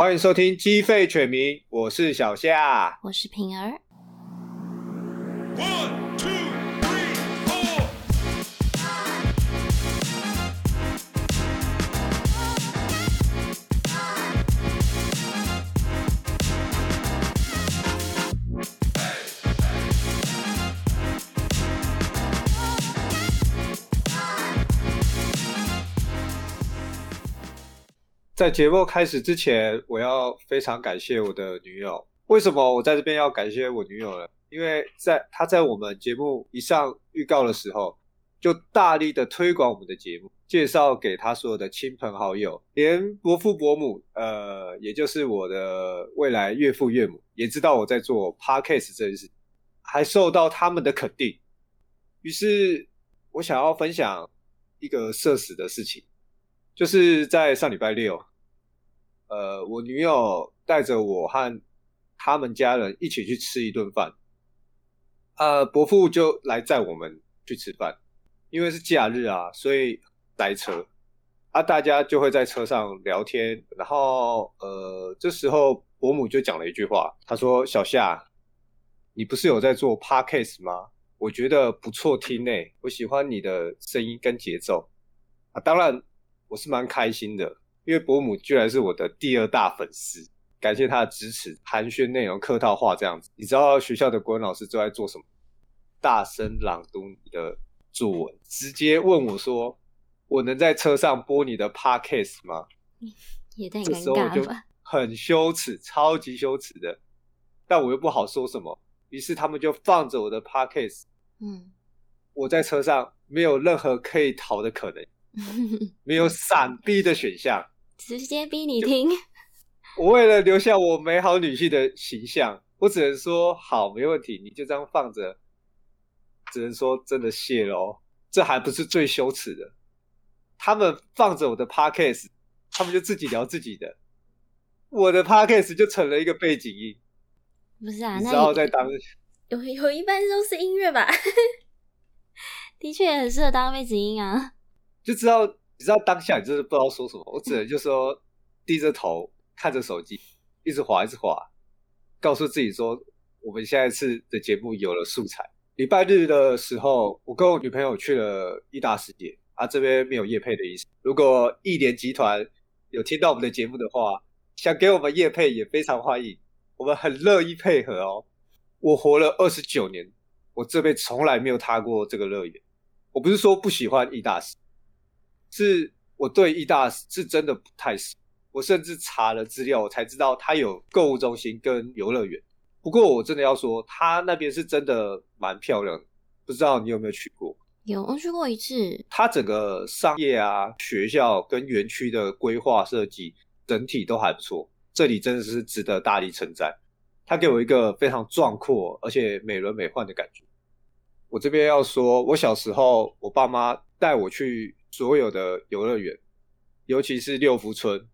欢迎收听鸡吠犬鸣，我是小夏，我是平儿。在节目开始之前，我要非常感谢我的女友。为什么我在这边要感谢我女友呢？因为在她在我们节目一上预告的时候，就大力的推广我们的节目，介绍给她所有的亲朋好友，连伯父伯母，呃，也就是我的未来岳父岳母，也知道我在做 Podcast 这件事，还受到他们的肯定。于是，我想要分享一个社死的事情。就是在上礼拜六，呃，我女友带着我和他们家人一起去吃一顿饭，呃，伯父就来载我们去吃饭，因为是假日啊，所以塞车，啊，大家就会在车上聊天，然后，呃，这时候伯母就讲了一句话，她说：“小夏，你不是有在做 podcast 吗？我觉得不错听诶，我喜欢你的声音跟节奏啊，当然。”我是蛮开心的，因为伯母居然是我的第二大粉丝，感谢她的支持。寒暄内容客套话这样子，你知道学校的国文老师都在做什么？大声朗读你的作文，直接问我说：“我能在车上播你的 podcast 吗？”也太尴尬了吧。这时候我就很羞耻，超级羞耻的，但我又不好说什么，于是他们就放着我的 podcast。嗯，我在车上没有任何可以逃的可能。没有闪避的选项，直接逼你听。我为了留下我美好女婿的形象，我只能说好，没问题，你就这样放着。只能说真的谢喽，这还不是最羞耻的。他们放着我的 podcast，他们就自己聊自己的，我的 podcast 就成了一个背景音。不是啊，然后在当有有一半都是音乐吧？的确很适合当背景音啊。就知道，你知道当下你就是不知道说什么，我只能就说低着头看着手机，一直滑一直滑，告诉自己说我们下一次的节目有了素材。礼拜日的时候，我跟我女朋友去了义大世界，啊，这边没有叶配的意思。如果亿联集团有听到我们的节目的话，想给我们叶配也非常欢迎，我们很乐意配合哦。我活了二十九年，我这辈子从来没有踏过这个乐园。我不是说不喜欢义大世界。是我对义大是真的不太熟，我甚至查了资料，我才知道它有购物中心跟游乐园。不过我真的要说，它那边是真的蛮漂亮的，不知道你有没有去过？有，我去过一次。它整个商业啊、学校跟园区的规划设计整体都还不错，这里真的是值得大力称赞。它给我一个非常壮阔而且美轮美奂的感觉。我这边要说，我小时候我爸妈带我去。所有的游乐园，尤其是六福村，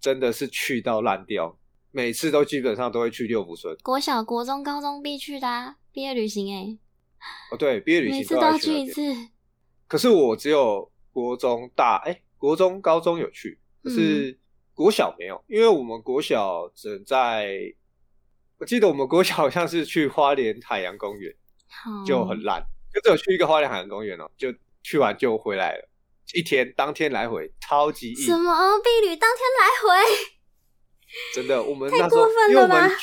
真的是去到烂掉。每次都基本上都会去六福村。国小、国中、高中必去的啊，毕业旅行哎。哦，对，毕业旅行每次都要去一次。可是我只有国中大哎，国中、高中有去，可是国小没有，因为我们国小只能在，我记得我们国小好像是去花莲海洋公园，就很烂，就只有去一个花莲海洋公园哦，就去完就回来了。一天当天来回，超级硬。什么毕旅当天来回？真的，我们那时候太过分了吧？因为我们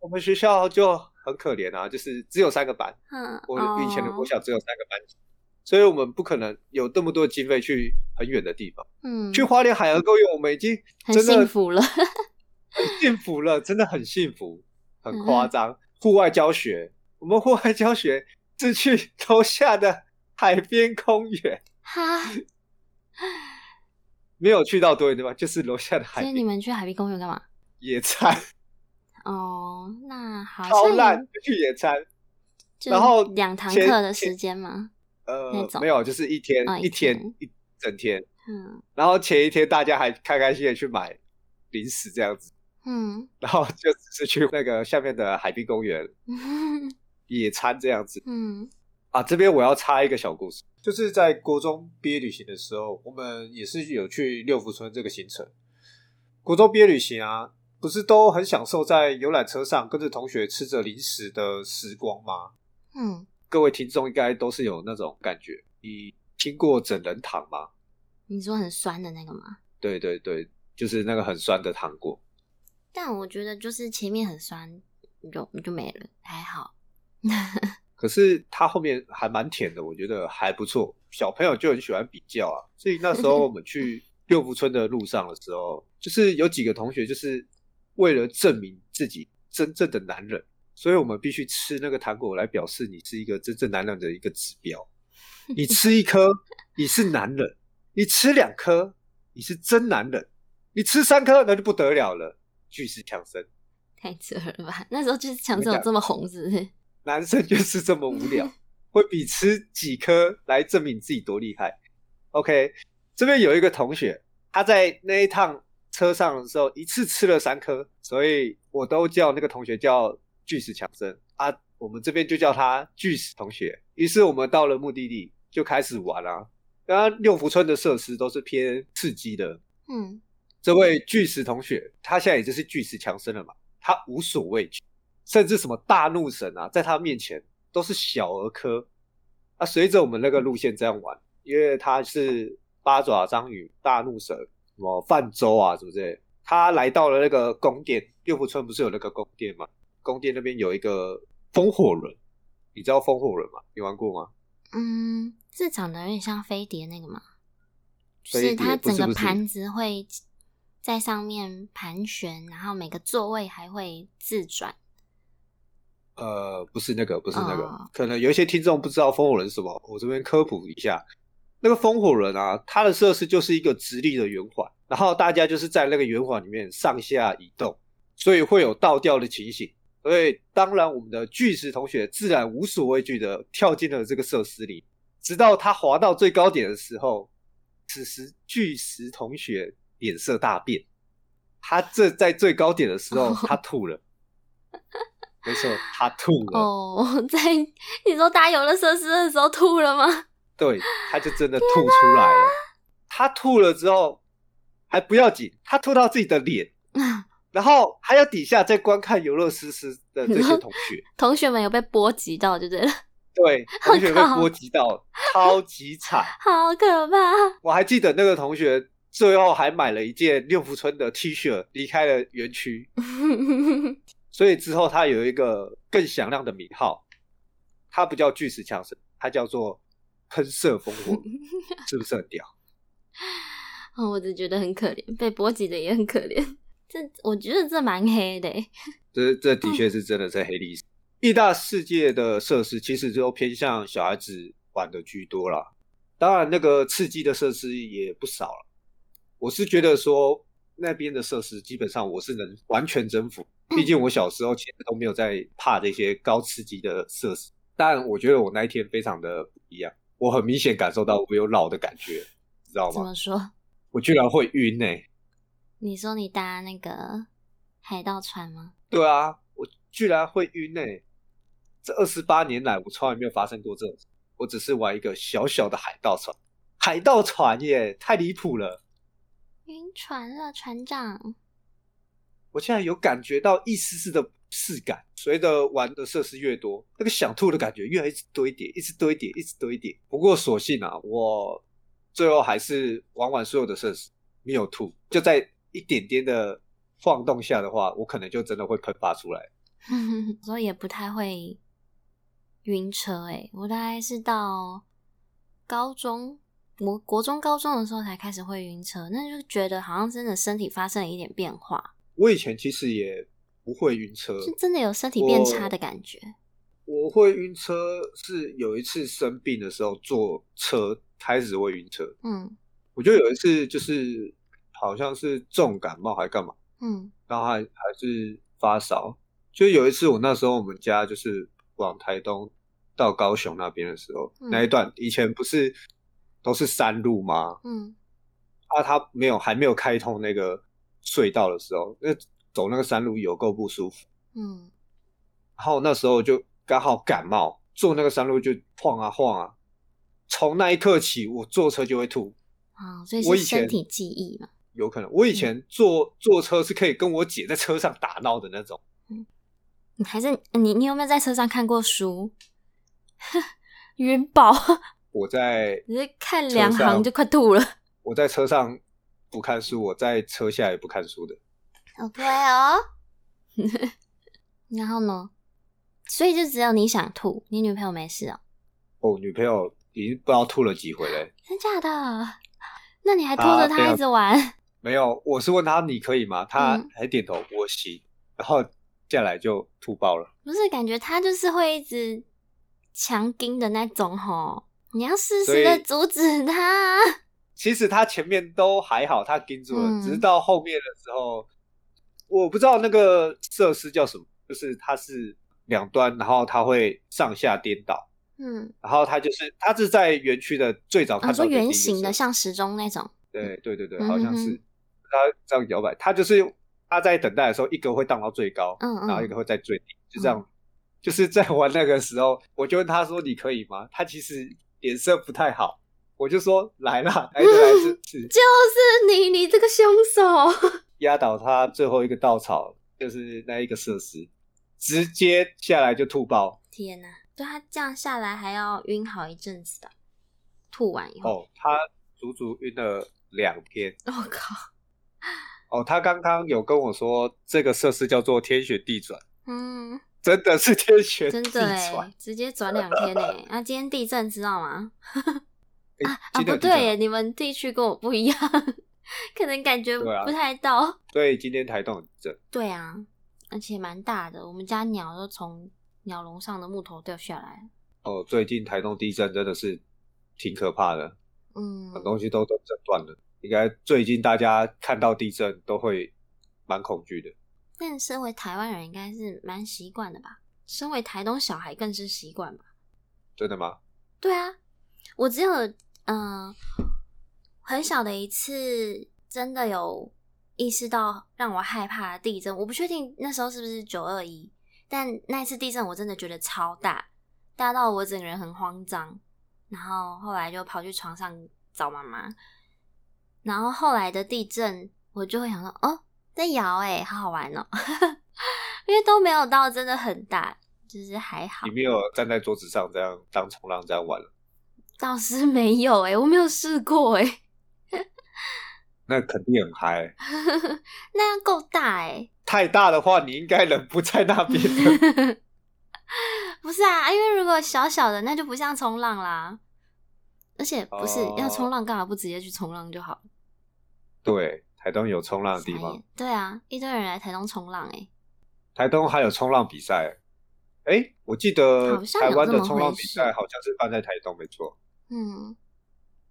我们学校就很可怜啊，就是只有三个班。嗯，我以前的国小只有三个班级，哦，所以我们不可能有这么多经费去很远的地方。嗯，去花莲海洋公园，我们已经真的很幸福了，很幸福了，真的很幸福，很夸张。户、嗯、外教学，我们户外教学是去 楼下的海边公园。哈，没有去到多远对吧？就是楼下的海边。所以你们去海滨公园干嘛？野餐。哦，那好。超烂，去野餐。然后两堂课的时间吗？呃，没有，就是一天，哦、一天，一天一整天。嗯。然后前一天大家还开开心心的去买零食这样子。嗯。然后就只是去那个下面的海滨公园、嗯、野餐这样子。嗯。啊，这边我要插一个小故事。就是在国中毕业旅行的时候，我们也是有去六福村这个行程。国中毕业旅行啊，不是都很享受在游览车上跟着同学吃着零食的时光吗？嗯，各位听众应该都是有那种感觉。你听过整人糖吗？你说很酸的那个吗？对对对，就是那个很酸的糖果。但我觉得就是前面很酸，就就没了，还好。可是它后面还蛮甜的，我觉得还不错。小朋友就很喜欢比较啊，所以那时候我们去 六福村的路上的时候，就是有几个同学就是为了证明自己真正的男人，所以我们必须吃那个糖果来表示你是一个真正男人的一个指标。你吃一颗，你是男人；你吃两颗，你是真男人；你吃三颗，那就不得了了，巨石强森。太扯了吧？那时候就是强森有这么红，是不是？男生就是这么无聊，会比吃几颗来证明自己多厉害。OK，这边有一个同学，他在那一趟车上的时候，一次吃了三颗，所以我都叫那个同学叫巨石强森啊。我们这边就叫他巨石同学。于是我们到了目的地。就开始玩啊！刚刚六福村的设施都是偏刺激的。嗯，这位巨石同学，他现在已经是巨石强森了嘛？他无所畏惧，甚至什么大怒神啊，在他面前都是小儿科。啊，随着我们那个路线这样玩，因为他是八爪章鱼、大怒神、什么泛舟啊，是不是？他来到了那个宫殿，六福村不是有那个宫殿吗？宫殿那边有一个风火轮，你知道风火轮吗？你玩过吗？嗯。是长得有点像飞碟那个吗？是它整个盘子会在上面盘旋，然后每个座位还会自转。呃，不是那个，不是那个，哦、可能有一些听众不知道风火轮是什么，我这边科普一下。那个风火轮啊，它的设施就是一个直立的圆环，然后大家就是在那个圆环里面上下移动，所以会有倒吊的情形。所以当然，我们的巨石同学自然无所畏惧的跳进了这个设施里。直到他滑到最高点的时候，此时巨石同学脸色大变。他这在最高点的时候，他 吐了。没错，他吐了。哦，在你说搭游乐设施的时候吐了吗？对，他就真的吐出来了。他吐了之后还不要紧，他吐到自己的脸，然后还有底下在观看游乐设施的这些同学，同学们有被波及到，就对了。对，同学被波及到，超级惨，好可怕！我还记得那个同学最后还买了一件六福村的 T 恤，离开了园区。所以之后他有一个更响亮的名号，他不叫巨石强森，他叫做喷射风火，是不是很屌？哦，我只觉得很可怜，被波及的也很可怜。这我觉得这蛮黑的，这这的确是真的是黑历史。义大世界的设施其实就偏向小孩子玩的居多啦，当然那个刺激的设施也不少了。我是觉得说那边的设施基本上我是能完全征服，毕竟我小时候其实都没有在怕这些高刺激的设施。但我觉得我那一天非常的不一样，我很明显感受到我有老的感觉，知道吗？怎么说？我居然会晕呢、欸？你说你搭那个海盗船吗？对啊，我居然会晕呢、欸。这二十八年来，我从来没有发生过这种事。我只是玩一个小小的海盗船，海盗船耶，太离谱了！晕船了，船长。我现在有感觉到一丝丝的不适感。随着玩的设施越多，那个想吐的感觉越来越堆叠，一直堆叠，一直堆叠。不过所幸啊，我最后还是玩完所有的设施，没有吐。就在一点点的晃动下的话，我可能就真的会喷发出来。所以也不太会。晕车哎、欸，我大概是到高中，我国中、高中的时候才开始会晕车，那就觉得好像真的身体发生了一点变化。我以前其实也不会晕车，是真的有身体变差的感觉。我，我会晕车是有一次生病的时候坐车开始会晕车。嗯，我觉得有一次就是好像是重感冒还干嘛，嗯，然后还还是发烧。就有一次我那时候我们家就是。往台东到高雄那边的时候，嗯、那一段以前不是都是山路吗？嗯，啊，他没有还没有开通那个隧道的时候，那走那个山路有够不舒服。嗯，然后那时候就刚好感冒，坐那个山路就晃啊晃啊。从那一刻起，我坐车就会吐。啊、哦，所以是身体记忆嘛？有可能。我以前坐、嗯、坐车是可以跟我姐在车上打闹的那种。嗯，你还是你你有没有在车上看过书？晕爆！我在你在看两行就快吐了。我在车上不看书，我在车下也不看书的。OK 哦。然后呢？所以就只有你想吐，你女朋友没事哦。哦，女朋友已经不知道吐了几回了。真假的？那你还拖着她一直玩？没有，我是问她你可以吗？她还点头，我行。然后下来就吐爆了。不是，感觉她就是会一直强盯的那种吼，你要适时的阻止他。其实他前面都还好，他盯住了，嗯，只是到后面的时候，我不知道那个设施叫什么，就是它是两端，然后它会上下颠倒。嗯，然后它就是，它是在园区的最早看到的，圆形的，像时钟那种。对对对对，好像是它这样摇摆。它就是它在等待的时候，一个会荡到最高，嗯，然后一个会在最低，就这样。就是在玩那个时候，我就问他说：“你可以吗？”他其实脸色不太好，我就说：“来啦，来来 是就是你，你这个凶手，压倒他最后一个稻草，就是那一个设施，直接下来就吐爆。天哪！对他这样下来还要晕好一阵子的，吐完以后哦，他足足晕了两天。我、哦、靠！哦，他刚刚有跟我说，这个设施叫做天旋地转。嗯，真的是天旋地转，真的哎，直接转两天哎。那、啊、今天地震知道吗？啊啊，不对耶，你们地区跟我不一样，可能感觉不太到。对，今天台东很震。对啊，而且蛮大的，我们家鸟都从。鸟笼上的木头掉下来。哦，最近台东地震真的是挺可怕的，嗯，很东西都都震断了。应该最近大家看到地震都会蛮恐惧的。但身为台湾人，应该是蛮习惯的吧？身为台东小孩，更是习惯吧？真的吗？对啊，我只有嗯、呃、很小的一次，真的有意识到让我害怕的地震。我不确定那时候是不是九二一。但那次地震我真的觉得超大，大到我整个人很慌张，然后后来就跑去床上找妈妈。然后后来的地震，我就会想说，哦，在摇哎，好好玩哦，因为都没有到真的很大，就是还好。你没有站在桌子上这样当冲浪这样玩了？倒是没有哎，我没有试过哎。那肯定很嗨，那样够大哎！太大的话，你应该人不在那边。不是啊，因为如果小小的，那就不像冲浪啦。而且不是、哦、要冲浪，干嘛不直接去冲浪就好？对，台东有冲浪的地方。对啊，一堆人来台东冲浪哎。台东还有冲浪比赛？哎，我记得台湾的冲浪比赛好像是办在台东，没错。嗯，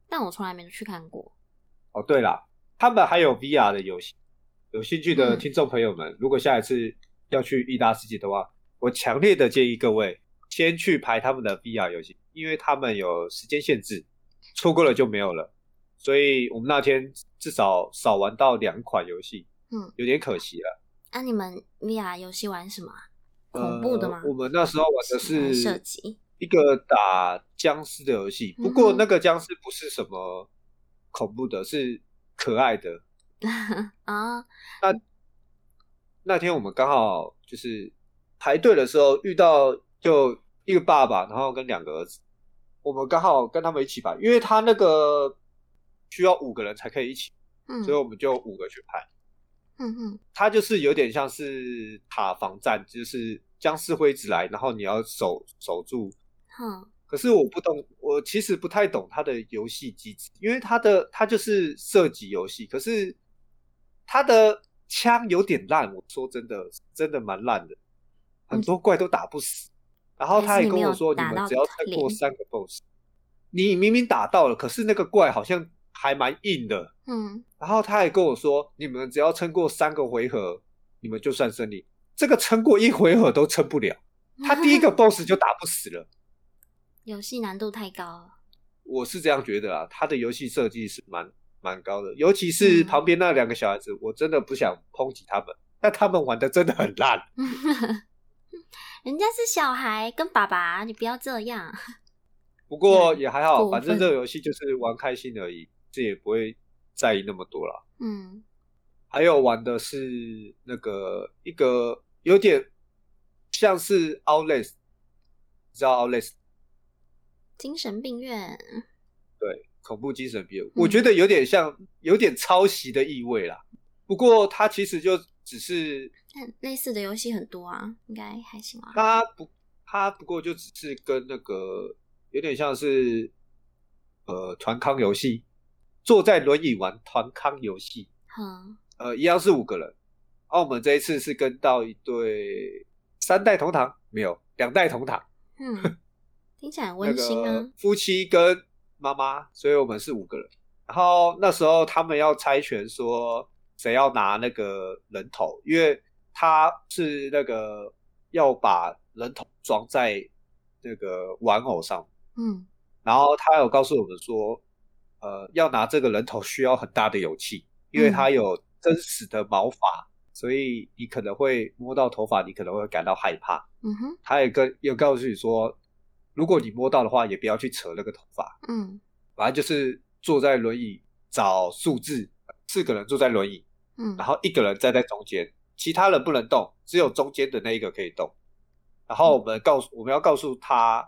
但我从来没去看过。哦，对啦。他们还有 VR 的游戏，有兴趣的听众朋友们，嗯、如果下一次要去义大世界的话，我强烈的建议各位先去排他们的 VR 游戏，因为他们有时间限制，错过了就没有了。所以我们那天至少少玩到两款游戏，嗯，有点可惜了。那、啊、你们 VR 游戏玩什么？恐怖的吗？呃、我们那时候玩的是射击，一个打僵尸的游戏，不过那个僵尸不是什么恐怖的，是。可爱的啊！那那天我们刚好就是排队的时候遇到，就一个爸爸，然后跟两个儿子，我们刚好跟他们一起排，因为他那个需要五个人才可以一起，嗯，所以我们就五个去拍。嗯嗯，他就是有点像是塔防战，就是僵尸会一直来，然后你要守守住。嗯。可是我不懂，我其实不太懂他的游戏机制，因为他的他就是射击游戏，可是他的枪有点烂，我说真的，真的蛮烂的，很多怪都打不死。然后他还跟我说，你们只要再过三个 BOSS，你明明打到了，可是那个怪好像还蛮硬的。嗯。然后他还跟我说，你们只要撑过三个回合，你们就算胜利。这个撑过一回合都撑不了，他第一个 BOSS 就打不死了。游戏难度太高了，我是这样觉得啊。他的游戏设计是蛮蛮高的，尤其是旁边那两个小孩子，嗯，我真的不想抨击他们，但他们玩的真的很烂。人家是小孩，跟爸爸，你不要这样。不过 也还好，反正这个游戏就是玩开心而已，这也不会在意那么多了。嗯，还有玩的是那个一个有点像是 Outlast，你知道 Outlast？精神病院。对，恐怖精神病院，嗯、我觉得有点像，有点抄袭的意味啦。不过它其实就只是，但类似的游戏很多啊，应该还行啊。它不，它不过就只是跟那个有点像是，呃，团康游戏，坐在轮椅玩团康游戏。嗯，呃，一样是五个人。澳门这一次是跟到一对三代同堂，没有两代同堂。嗯。听起来很温馨啊！夫妻跟妈妈，所以我们是五个人。然后那时候他们要猜拳，说谁要拿那个人头，因为他是那个要把人头装在那个玩偶上。嗯。然后他有告诉我们说，呃，要拿这个人头需要很大的勇气，因为他有真实的毛发，嗯、所以你可能会摸到头发，你可能会感到害怕。嗯哼。他也跟又告诉你说。如果你摸到的话，也不要去扯那个头发。嗯，反正就是坐在轮椅找数字，四个人坐在轮椅，嗯，然后一个人站在中间，其他人不能动，只有中间的那一个可以动。然后我们告诉、嗯、我们要告诉他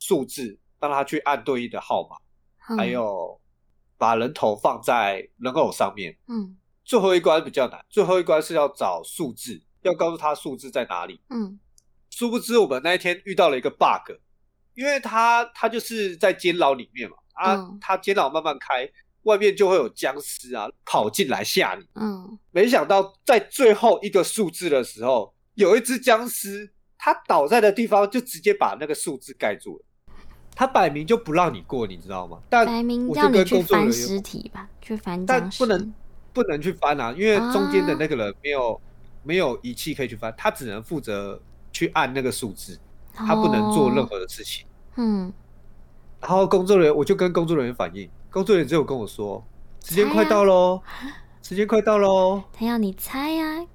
数字，让他去按对应的号码，嗯、还有把人头放在人偶上面。嗯，最后一关比较难，最后一关是要找数字，要告诉他数字在哪里。嗯，殊不知我们那一天遇到了一个 bug。因为他他就是在监牢里面嘛，啊，嗯、他监牢慢慢开，外面就会有僵尸啊跑进来吓你。嗯，没想到在最后一个数字的时候，有一只僵尸，他倒在的地方就直接把那个数字盖住了。他摆明就不让你过，你知道吗？但摆明让你去翻尸体吧，去翻。但不能不能去翻啊，因为中间的那个人没有、啊、没有仪器可以去翻，他只能负责去按那个数字，他不能做任何的事情。哦嗯，然后工作人员，我就跟工作人员反映，工作人员只有跟我说，时间快到喽，啊、时间快到喽。他要你猜呀、啊，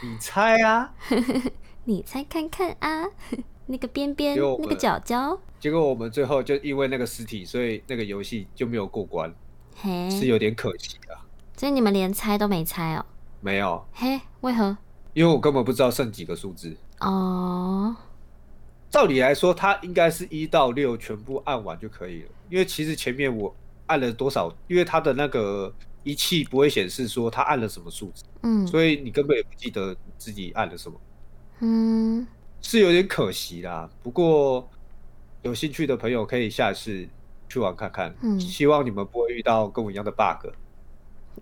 你猜啊，你猜看看啊，那个边边，那个角角。结果我们最后就因为那个尸体，所以那个游戏就没有过关，嘿，是有点可惜的。所以你们连猜都没猜哦？没有。嘿，为何？因为我根本不知道剩几个数字。哦。照理来说，它应该是一到六全部按完就可以了，因为其实前面我按了多少，因为它的那个仪器不会显示说它按了什么数字，嗯，所以你根本也不记得自己按了什么，嗯，是有点可惜啦。不过有兴趣的朋友可以下次去玩看看，嗯，希望你们不会遇到跟我一样的 bug。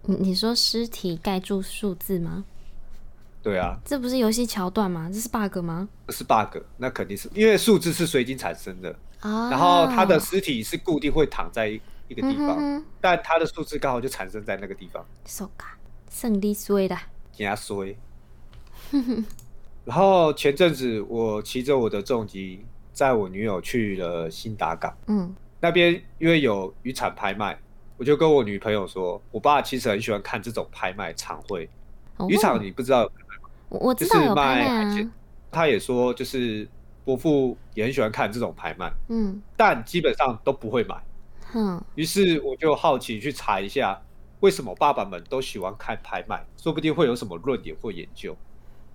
你你说尸体盖住数字吗？对啊，这不是游戏桥段吗？这是 bug 吗？这是 bug，那肯定是因为数字是随机产生的啊。然后它的尸体是固定会躺在一个地方，嗯、哼哼但它的数字刚好就产生在那个地方。So 胜利衰的，给他衰。然后前阵子我骑着我的重机载我女友去了新达港，嗯，那边因为有渔产拍卖，我就跟我女朋友说，我爸其实很喜欢看这种拍卖场会。渔、哦、场你不知道？我知道有拍卖啊，他也说，就是伯父也很喜欢看这种拍卖，嗯，但基本上都不会买，嗯，于是我就好奇去查一下，为什么爸爸们都喜欢看拍卖，说不定会有什么论点或研究。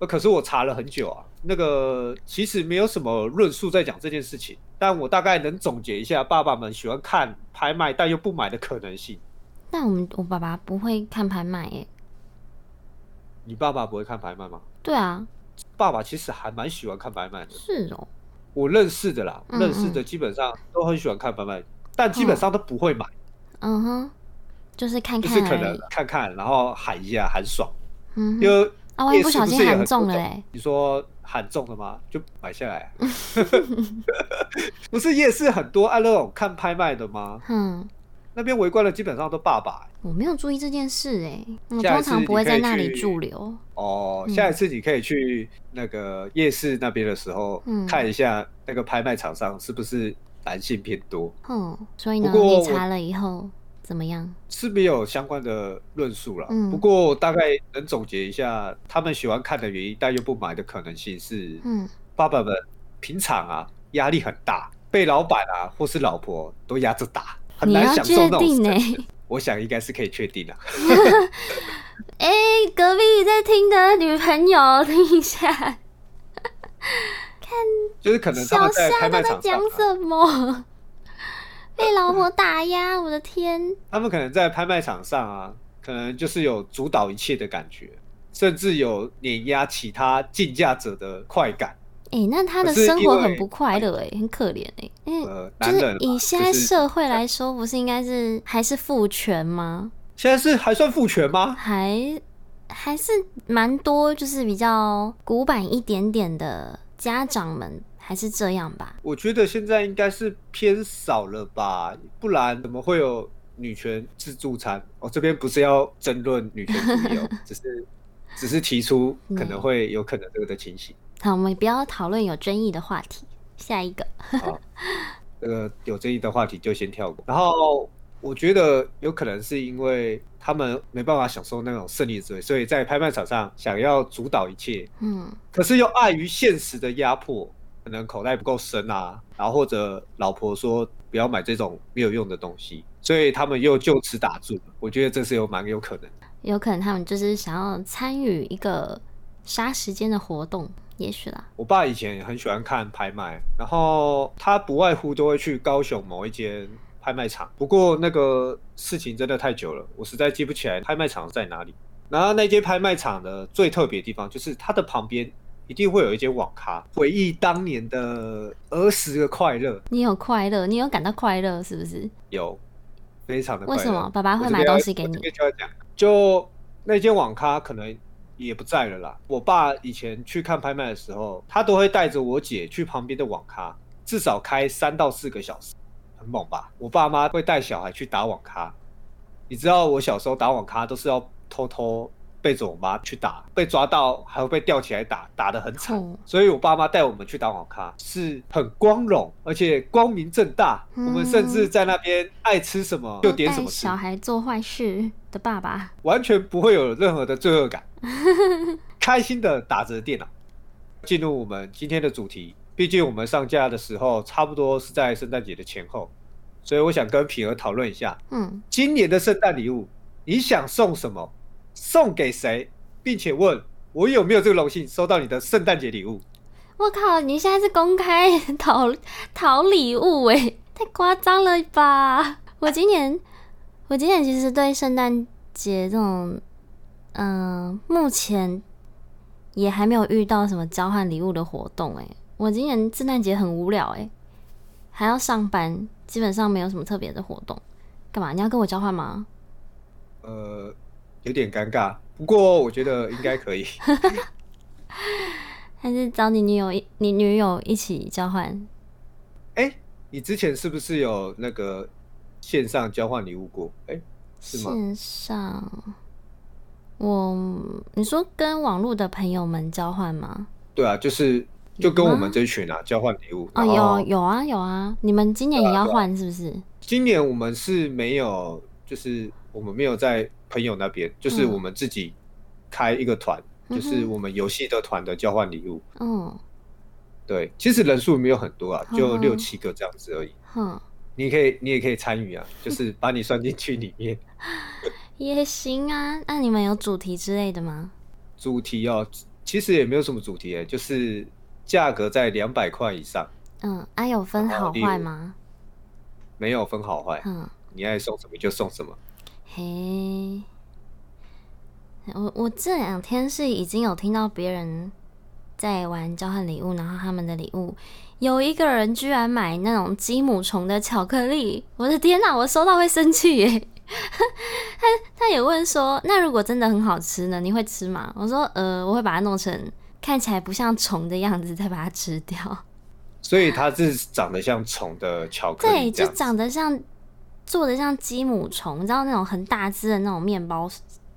可是我查了很久啊，那个其实没有什么论述在讲这件事情，但我大概能总结一下爸爸们喜欢看拍卖但又不买的可能性。但我们我爸爸不会看拍卖耶。你爸爸不会看拍卖吗？对啊，爸爸其实还蛮喜欢看拍卖的。是哦，我认识的啦，嗯嗯认识的基本上都很喜欢看拍卖，但基本上都不会买。嗯哼，就是看看，就是可能看看，然后喊一下，喊爽。嗯，因为啊，万一不小心喊中了嘞？你说喊中了吗？就买下来。不是夜市很多爱那种看拍卖的吗？嗯。那边围观的基本上都爸爸、欸，我没有注意这件事哎、欸，我通常不会在那里驻留。哦，下一次你可以去那个夜市那边的时候，嗯、看一下那个拍卖场上是不是男性偏多。嗯，所以呢，你查了以后怎么样？是没有相关的论述了。嗯，不过大概能总结一下，他们喜欢看的原因，但又不买的可能性是，嗯，爸爸们平常啊压力很大，被老板啊或是老婆都压着打。很难享受那种，我想应该是可以确定的。哎、欸，隔壁在听的女朋友，听一下，看，就是可能他们在拍卖场上、啊、讲什么？被老婆打压，我的天！他们可能在拍卖场上啊，可能就是有主导一切的感觉，甚至有碾压其他竞价者的快感。哎、欸，那他的生活很不快乐，哎，很可怜，哎，因为就是以现在社会来说，不是应该是还是父权吗？现在是还算父权吗？还还是蛮多，就是比较古板一点点的家长们。还是这样吧，我觉得现在应该是偏少了吧，不然怎么会有女权自助餐？哦，这边不是要争论女权主义哦，只是只是提出可能会有可能这个的情形。好，我们不要讨论有争议的话题，下一个。好，这个有争议的话题就先跳过。然后我觉得有可能是因为他们没办法享受那种胜利之味，所以在拍卖场上想要主导一切。嗯，可是又碍于现实的压迫。可能口袋不够深啊，然后或者老婆说不要买这种没有用的东西，所以他们又就此打住。我觉得这是有蛮有可能，有可能他们就是想要参与一个杀时间的活动，也许啦。我爸以前很喜欢看拍卖，然后他不外乎都会去高雄某一间拍卖场，不过那个事情真的太久了，我实在记不起来拍卖场在哪里。然后那间拍卖场的最特别的地方就是它的旁边。一定会有一间网咖，回忆当年的儿时的快乐。你有快乐，你有感到快乐，是不是？有，非常的快乐。为什么爸爸会买东西给你？就讲，就那间网咖可能也不在了啦。我爸以前去看拍卖的时候，他都会带着我姐去旁边的网咖，至少开三到四个小时，很猛吧？我爸妈会带小孩去打网咖，你知道我小时候打网咖都是要偷偷。背着我妈去打，被抓到还会被吊起来打，打得很惨。Oh. 所以我爸妈带我们去打网咖是很光荣，而且光明正大。嗯、我们甚至在那边爱吃什么就点什么吃。小孩做坏事的爸爸，完全不会有任何的罪恶感，开心的打着电脑。进入我们今天的主题，毕竟我们上架的时候差不多是在圣诞节的前后，所以我想跟品儿讨论一下，嗯，今年的圣诞礼物你想送什么？送给谁，并且问我有没有这个荣幸收到你的圣诞节礼物？我靠，你现在是公开讨讨礼物诶，太夸张了吧！我今年，我今年其实对圣诞节这种，嗯、呃，目前也还没有遇到什么交换礼物的活动诶。我今年圣诞节很无聊诶，还要上班，基本上没有什么特别的活动。干嘛？你要跟我交换吗？呃。有点尴尬，不过我觉得应该可以。还是找你女友一，你女友一起交换？哎、欸，你之前是不是有那个线上交换礼物过？哎、欸，是吗？线上，我你说跟网络的朋友们交换吗？对啊，就是就跟我们这群啊交换礼物。哦，有有啊有啊，你们今年也要换是不是？今年我们是没有，就是我们没有在。朋友那边就是我们自己开一个团，嗯、就是我们游戏的团的交换礼物。嗯，对，其实人数没有很多啊，就六七个这样子而已。嗯，你可以，你也可以参与啊，就是把你算进去里面 也行啊。那你们有主题之类的吗？主题哦，其实也没有什么主题诶，就是价格在两百块以上。嗯，啊，有分好坏吗？没有分好坏。嗯，你爱送什么就送什么。嘿，我我这两天是已经有听到别人在玩交换礼物，然后他们的礼物有一个人居然买那种鸡母虫的巧克力，我的天哪，我收到会生气耶！他他也问说，那如果真的很好吃呢？你会吃吗？我说，呃，我会把它弄成看起来不像虫的样子，再把它吃掉。所以它是长得像虫的巧克力，对，就长得像。做的像鸡母虫，你知道那种很大只的那种面包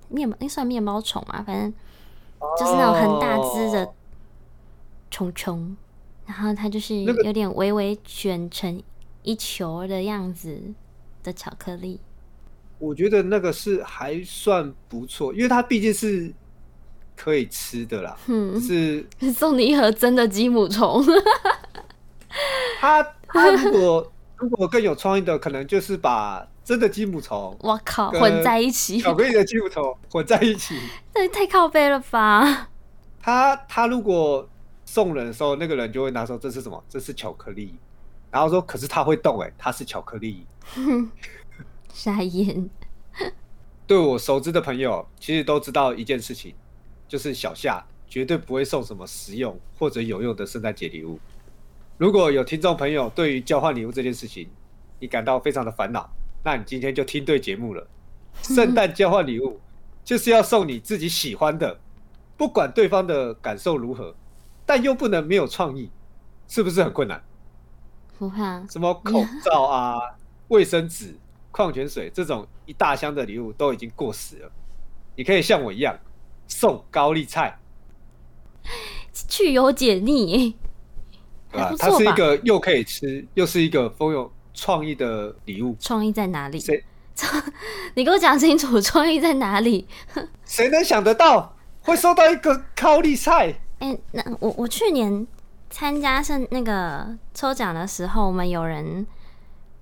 面包，那算面包虫嘛？反正就是那种很大只的虫虫，然后它就是有点微微卷成一球的样子的巧克力。我觉得那个是还算不错，因为它毕竟是可以吃的啦。嗯，是 送你一盒真的鸡母虫。它它如果。如果更有创意的，可能就是把真的鸡母虫，我靠，混在一起，巧克力的鸡母虫混在一起，那也太靠背了吧？他他如果送人的时候，那个人就会拿说，这是什么？这是巧克力，然后说可是它会动哎，它是巧克力，傻眼。对我熟知的朋友，其实都知道一件事情，就是小夏绝对不会送什么实用或者有用的圣诞节礼物。如果有听众朋友对于交换礼物这件事情，你感到非常的烦恼，那你今天就听对节目了。圣诞交换礼物就是要送你自己喜欢的，不管对方的感受如何，但又不能没有创意，是不是很困难？不怕。什么口罩啊、卫生纸。矿泉水这种一大箱的礼物都已经过时了，你可以像我一样送高丽菜，去油解腻，对吧？它是一个又可以吃，又是一个丰有创意的礼物。创意在哪里？谁？你给我讲清楚，创意在哪里？谁能想得到会收到一个高丽菜？哎、欸，那我我去年参加是那个抽奖的时候，我们有人。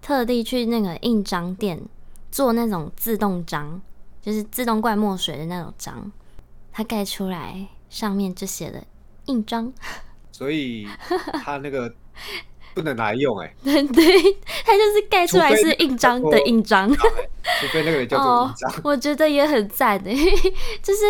特地去那个印章店做那种自动章，就是自动灌墨水的那种章，它盖出来上面就写了印章，所以 他那个不能拿来用哎、欸，对 对，它就是盖出来是印章的印章，除非那个人叫做印章，哦，我觉得也很赞的，就是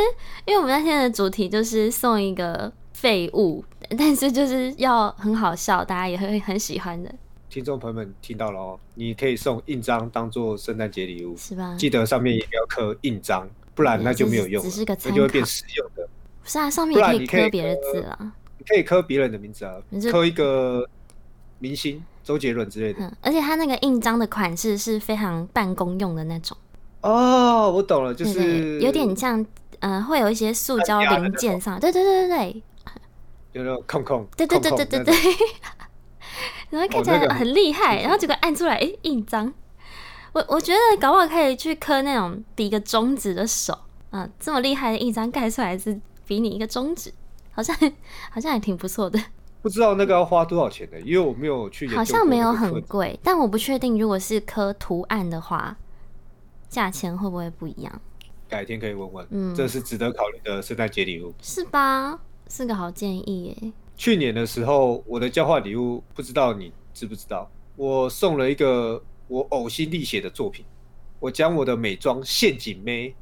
因为我们那天的主题就是送一个废物，但是就是要很好笑，大家也会很喜欢的。听众朋友们听到了哦，你可以送印章当做圣诞节礼物，是吧？记得上面也要刻印章，不然那就没有用，只是个参考，那就会变实用的。不是啊，上面也可以刻别的字啊，你可以刻别人的名字啊，刻一个明星周杰伦之类的。嗯，而且它那个印章的款式是非常办公用的那种。哦，我懂了，就是有点像，呃，会有一些塑胶零件上，对对对对对，有那种空空，对对对对对对。然后看起来很厉害，然后结果按出来，哎，印章。我我觉得搞不好可以去刻那种比一个中指的手，啊，这么厉害的印章盖出来是比你一个中指，好像 好像也挺不错的。不知道那个要花多少钱的，因为我没有去。好像没有很贵，但我不确定，如果是刻图案的话，价钱会不会不一样？改天可以问问，嗯，这是值得考虑的圣诞节礼物，是吧？是个好建议耶。去年的时候，我的交换礼物不知道你知不知道，我送了一个我呕心沥血的作品，我将我的美妆陷阱妹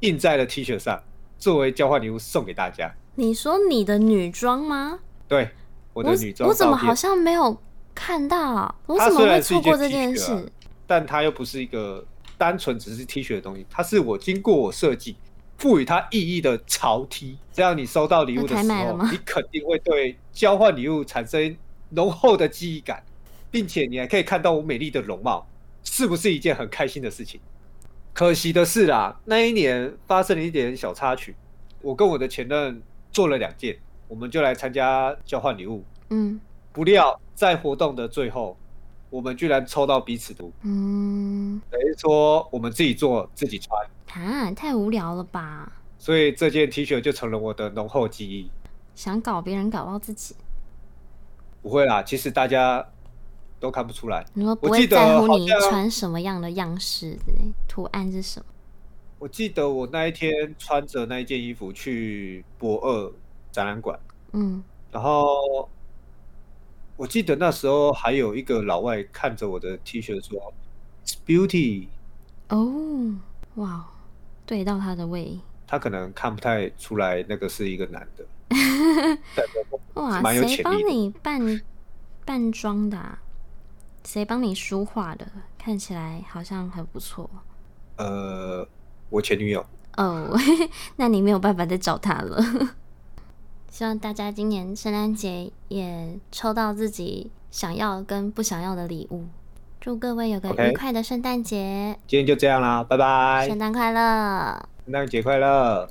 印在了 T 恤上，作为交换礼物送给大家。你说你的女装吗？对，我的女装。我怎么好像没有看到？我怎么会错过这件事？啊，但它又不是一个单纯只是 T 恤的东西，它是我经过我设计。赋予它意义的潮 T，这样你收到礼物的时候，你肯定会对交换礼物产生浓厚的记忆感，并且你还可以看到我美丽的容貌，是不是一件很开心的事情？可惜的是啦，那一年发生了一点小插曲，我跟我的前任做了两件，我们就来参加交换礼物，嗯，不料在活动的最后，我们居然抽到彼此的，嗯，等于说我们自己做自己穿。啊，太无聊了吧！所以这件 T 恤就成了我的浓厚记忆。想搞别人，搞到自己。不会啦，其实大家都看不出来。你说不会在乎你穿什么样的样式，图案是什么？我记得我那一天穿着那一件衣服去博二展览馆，嗯，然后我记得那时候还有一个老外看着我的 T 恤说：“It's beauty。”哦，哇。对到他的胃，他可能看不太出来那个是一个男的。哇，谁帮你扮扮装的啊？谁帮你梳化的？看起来好像很不错。呃，我前女友。哦，那你没有办法再找他了。希望大家今年圣诞节也抽到自己想要跟不想要的礼物。祝各位有个愉快的圣诞节.今天就这样啦，拜拜！圣诞快乐！圣诞节快乐！